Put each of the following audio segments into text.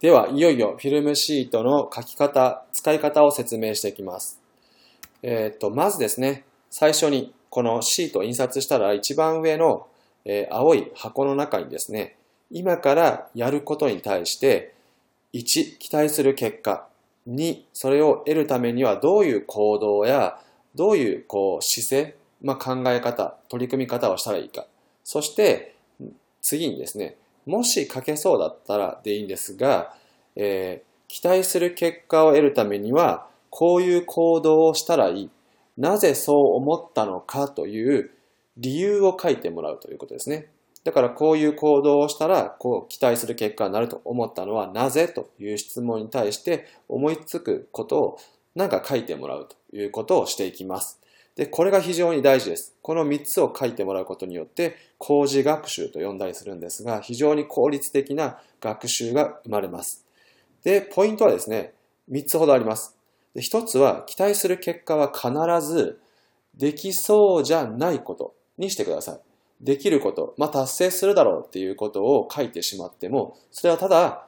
では、いよいよフィルムシートの書き方、使い方を説明していきます。えっ、と、まずですね、最初にこのシートを印刷したら一番上の、えー、青い箱の中にですね、今からやることに対して、1、期待する結果。2、それを得るためにはどういう行動や、どういうこう姿勢、まあ、考え方、取り組み方をしたらいいか。そして、次にですね、もし書けそうだったらでいいんですが、えー、期待する結果を得るためには、こういう行動をしたらいい。なぜそう思ったのかという理由を書いてもらうということですね。だからこういう行動をしたら、こう期待する結果になると思ったのはなぜという質問に対して思いつくことをなんか書いてもらうということをしていきます。で、これが非常に大事です。この3つを書いてもらうことによって、工事学習と呼んだりするんですが、非常に効率的な学習が生まれます。で、ポイントはですね、3つほどあります。で一つは期待する結果は必ずできそうじゃないことにしてください。できること、まあ、達成するだろうっていうことを書いてしまっても、それはただ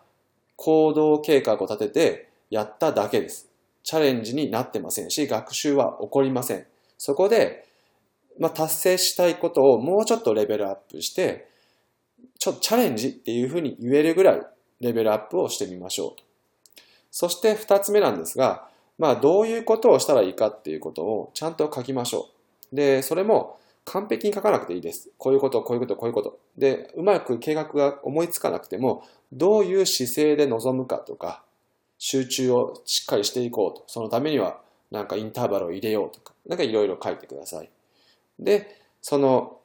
行動計画を立ててやっただけです。チャレンジになってませんし、学習は起こりません。そこで、まあ、達成したいことをもうちょっとレベルアップして、ちょっとチャレンジっていうふうに言えるぐらいレベルアップをしてみましょうと。そして二つ目なんですが、まあ、どういうことをしたらいいかっていうことをちゃんと書きましょう。で、それも完璧に書かなくていいです。こういうこと、こういうこと、こういうこと。で、うまく計画が思いつかなくても、どういう姿勢で臨むかとか、集中をしっかりしていこうと。そのためには、なんかインターバルを入れようとか、なんかいろいろ書いてください。で、その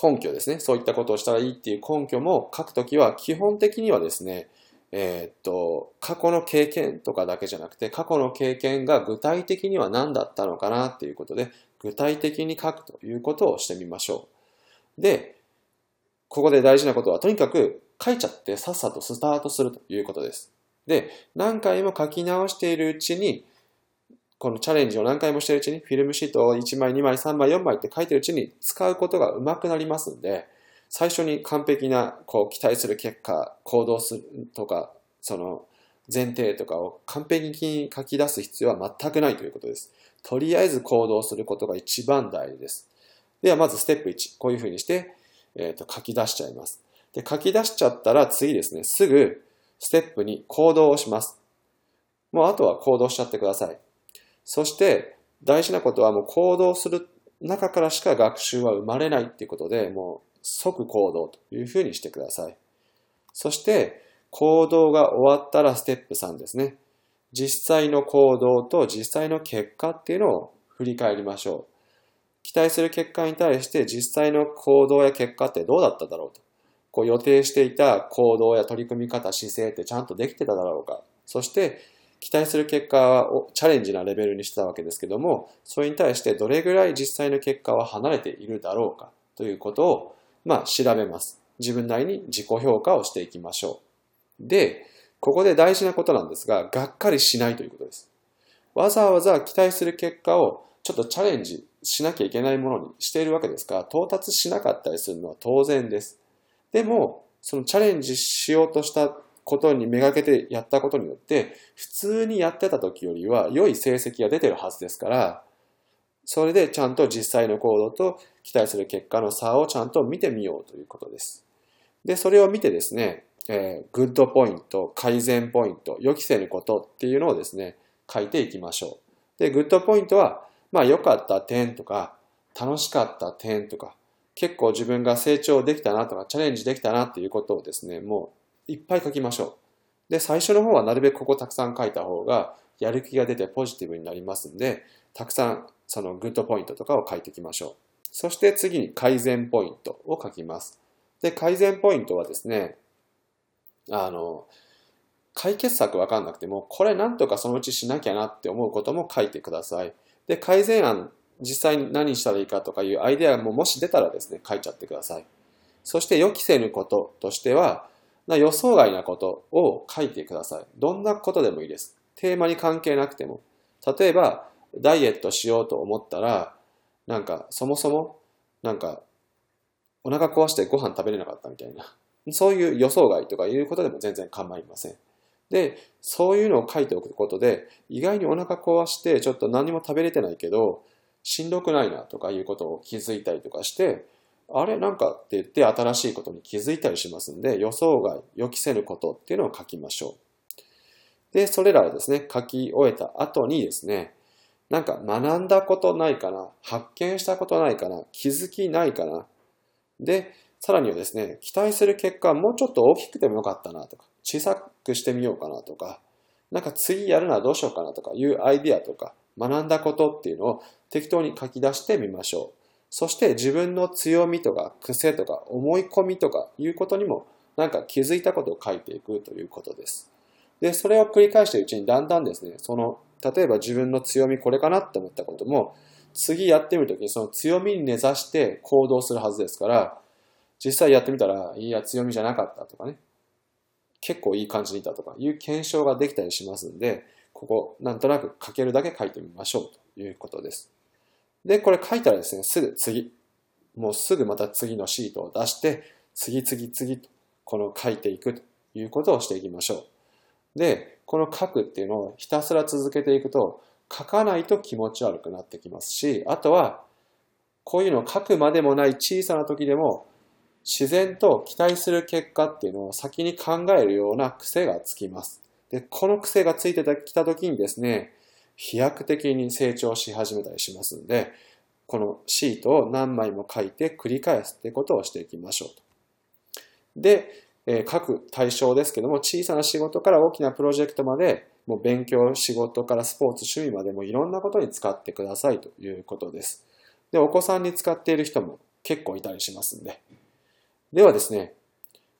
根拠ですね。そういったことをしたらいいっていう根拠も書くときは、基本的にはですね、えー、っと、過去の経験とかだけじゃなくて、過去の経験が具体的には何だったのかなっていうことで、具体的に書くということをしてみましょう。で、ここで大事なことは、とにかく書いちゃってさっさとスタートするということです。で、何回も書き直しているうちに、このチャレンジを何回もしてるうちに、フィルムシートを1枚、2枚、3枚、4枚って書いてるうちに使うことが上手くなりますんで、最初に完璧なこう期待する結果、行動するとか、その前提とかを完璧に書き出す必要は全くないということです。とりあえず行動することが一番大事です。ではまずステップ1、こういうふうにして、えー、と書き出しちゃいます。で、書き出しちゃったら次ですね、すぐステップ2、行動をします。もうあとは行動しちゃってください。そして大事なことはもう行動する中からしか学習は生まれないっていうことで、もう即行動というふうにしてください。そして、行動が終わったらステップ3ですね。実際の行動と実際の結果っていうのを振り返りましょう。期待する結果に対して実際の行動や結果ってどうだっただろうと。こう予定していた行動や取り組み方、姿勢ってちゃんとできてただろうか。そして、期待する結果をチャレンジなレベルにしてたわけですけども、それに対してどれぐらい実際の結果は離れているだろうかということをまあ、調べます。自分なりに自己評価をしていきましょう。で、ここで大事なことなんですが、がっかりしないということです。わざわざ期待する結果をちょっとチャレンジしなきゃいけないものにしているわけですから、到達しなかったりするのは当然です。でも、そのチャレンジしようとしたことにめがけてやったことによって、普通にやってた時よりは良い成績が出てるはずですから、それでちゃんと実際の行動と期待する結果の差をちゃんと見てみようということです。で、それを見てですね、えー、グッドポイント、改善ポイント、予期せぬことっていうのをですね、書いていきましょう。で、グッドポイントは、まあ良かった点とか、楽しかった点とか、結構自分が成長できたなとか、チャレンジできたなっていうことをですね、もういっぱい書きましょう。で、最初の方はなるべくここたくさん書いた方が、やる気が出てポジティブになりますんで、たくさんそのグッドポイントとかを書いていきましょう。そして次に改善ポイントを書きます。で、改善ポイントはですね、あの、解決策わかんなくても、これなんとかそのうちしなきゃなって思うことも書いてください。で、改善案、実際に何したらいいかとかいうアイデアももし出たらですね、書いちゃってください。そして予期せぬこととしては、予想外なことを書いてください。どんなことでもいいです。テーマに関係なくても。例えば、ダイエットしようと思ったら、なんか、そもそも、なんか、お腹壊してご飯食べれなかったみたいな。そういう予想外とかいうことでも全然構いません。で、そういうのを書いておくことで、意外にお腹壊してちょっと何も食べれてないけど、しんどくないなとかいうことを気づいたりとかして、あれなんかって言って新しいことに気づいたりしますんで、予想外、予期せぬことっていうのを書きましょう。で、それらをですね、書き終えた後にですね、なんか学んだことないかな、発見したことないかな、気づきないかな。で、さらにはですね、期待する結果もうちょっと大きくてもよかったなとか、小さくしてみようかなとか、なんか次やるのはどうしようかなとかいうアイディアとか、学んだことっていうのを適当に書き出してみましょう。そして自分の強みとか癖とか思い込みとかいうことにもなんか気づいたことを書いていくということです。で、それを繰り返しているうちにだんだんですね、その、例えば自分の強みこれかなって思ったことも、次やってみるときにその強みに根ざして行動するはずですから、実際やってみたら、いや、強みじゃなかったとかね、結構いい感じにいたとかいう検証ができたりしますんで、ここ、なんとなく書けるだけ書いてみましょうということです。で、これ書いたらですね、すぐ次、もうすぐまた次のシートを出して、次々次とこの書いていくということをしていきましょう。で、この書くっていうのをひたすら続けていくと、書かないと気持ち悪くなってきますし、あとは、こういうのを書くまでもない小さな時でも、自然と期待する結果っていうのを先に考えるような癖がつきます。で、この癖がついてきた時にですね、飛躍的に成長し始めたりしますんで、このシートを何枚も書いて繰り返すってことをしていきましょうと。で、え、各対象ですけども、小さな仕事から大きなプロジェクトまで、もう勉強、仕事からスポーツ、趣味までもいろんなことに使ってくださいということです。で、お子さんに使っている人も結構いたりしますんで。ではですね、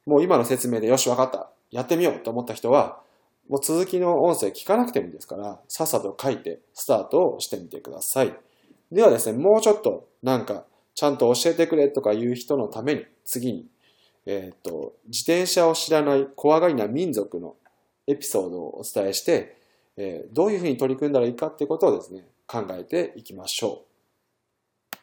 もう今の説明でよし、わかった。やってみようと思った人は、もう続きの音声聞かなくてもいいですから、さっさと書いてスタートをしてみてください。ではですね、もうちょっとなんかちゃんと教えてくれとかいう人のために次に、えっ、ー、と、自転車を知らない怖がりな民族のエピソードをお伝えして、えー、どういうふうに取り組んだらいいかってことをですね、考えていきましょう。